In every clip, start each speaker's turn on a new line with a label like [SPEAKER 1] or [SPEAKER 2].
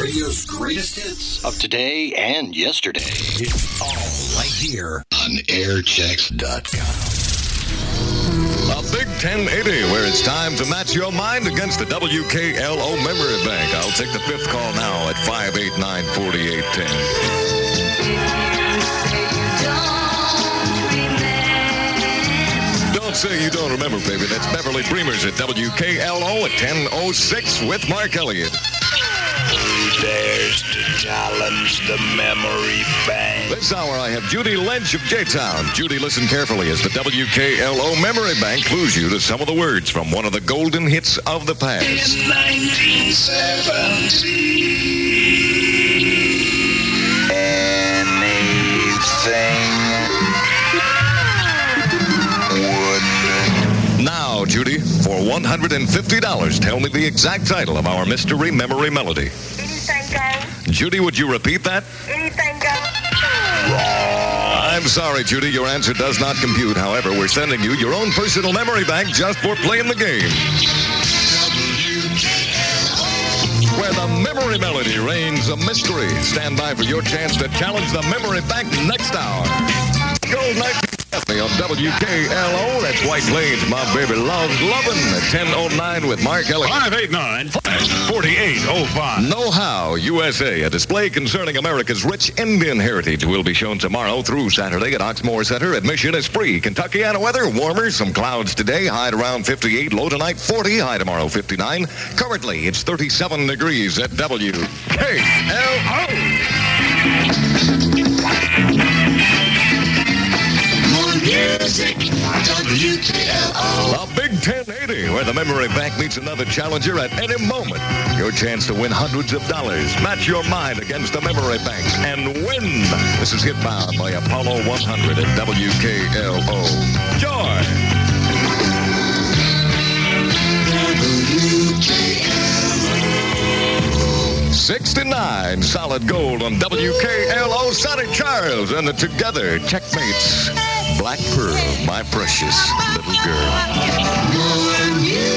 [SPEAKER 1] Radio's greatest hits of today and yesterday. It's all right here on airchecks.com.
[SPEAKER 2] A Big 1080, where it's time to match your mind against the WKLO memory bank. I'll take the fifth call now at 589 4810. Don't say you don't remember, baby. That's Beverly Bremers at WKLO at 1006 with Mark Elliot.
[SPEAKER 3] Who dares to challenge the memory bank?
[SPEAKER 2] This hour I have Judy Lynch of J-Town. Judy, listen carefully as the WKLO memory bank clues you to some of the words from one of the golden hits of the past.
[SPEAKER 3] In 1970, anything would
[SPEAKER 2] Now, Judy, for $150, tell me the exact title of our mystery memory melody.
[SPEAKER 4] Anything goes.
[SPEAKER 2] Judy, would you repeat that? I'm sorry, Judy. Your answer does not compute. However, we're sending you your own personal memory bank just for playing the game. Where the memory melody reigns a mystery. Stand by for your chance to challenge the memory bank next hour. Gold 1970 on WKLO. That's White Plains. My baby loves lovin' at 1009 with Mark Elliot.
[SPEAKER 5] 589 4805.
[SPEAKER 2] Know How USA, a display concerning America's rich Indian heritage, will be shown tomorrow through Saturday at Oxmoor Center. Admission is free. Kentuckiana weather, warmer, some clouds today, high at around 58, low tonight 40, high tomorrow 59. Currently, it's 37 degrees at WKLO. A Big 1080, where the memory bank meets another challenger at any moment. Your chance to win hundreds of dollars. Match your mind against the memory bank and win. This is Hitbound by Apollo 100 at WKLO. Joy. 69 solid gold on WKLO Sonny Charles and the Together Checkmates. Black Pearl, my precious little girl.
[SPEAKER 6] More music,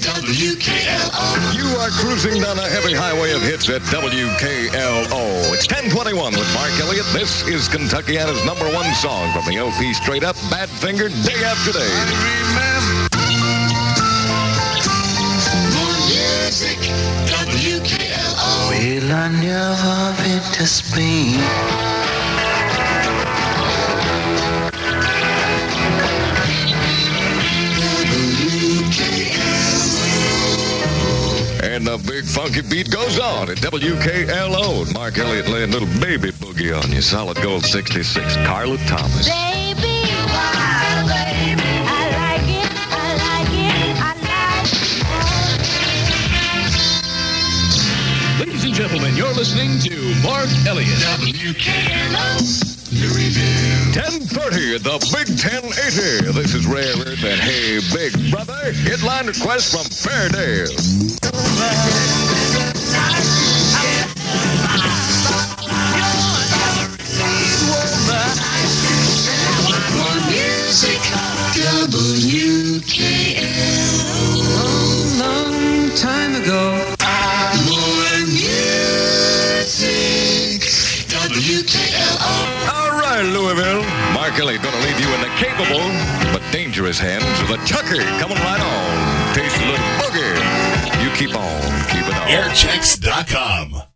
[SPEAKER 6] WKLO.
[SPEAKER 2] You are cruising down a heavy highway of hits at WKLO. It's 1021 with Mark Elliot. This is Kentuckiana's number one song from the LP Straight Up Badfinger Day After Day.
[SPEAKER 6] More music, WKLO.
[SPEAKER 7] Well, I never been to Spain.
[SPEAKER 2] Funky beat goes on at WKLO. Mark Elliot laying little baby boogie on you. Solid gold 66. Carla Thomas.
[SPEAKER 4] Baby, why, baby? I like it, I like it, I like it.
[SPEAKER 5] Ladies and gentlemen, you're listening to Mark Elliot.
[SPEAKER 6] WKLO. Louisville.
[SPEAKER 2] 1030, the Big 1080. This is Rare Earth and Hey Big Brother. Headline request from Fairdale.
[SPEAKER 6] Music, WKLO.
[SPEAKER 2] Capable but dangerous hands of the Chucker. Coming right on. Taste a little boogie. You keep on, keep it on.
[SPEAKER 1] Airchecks.com.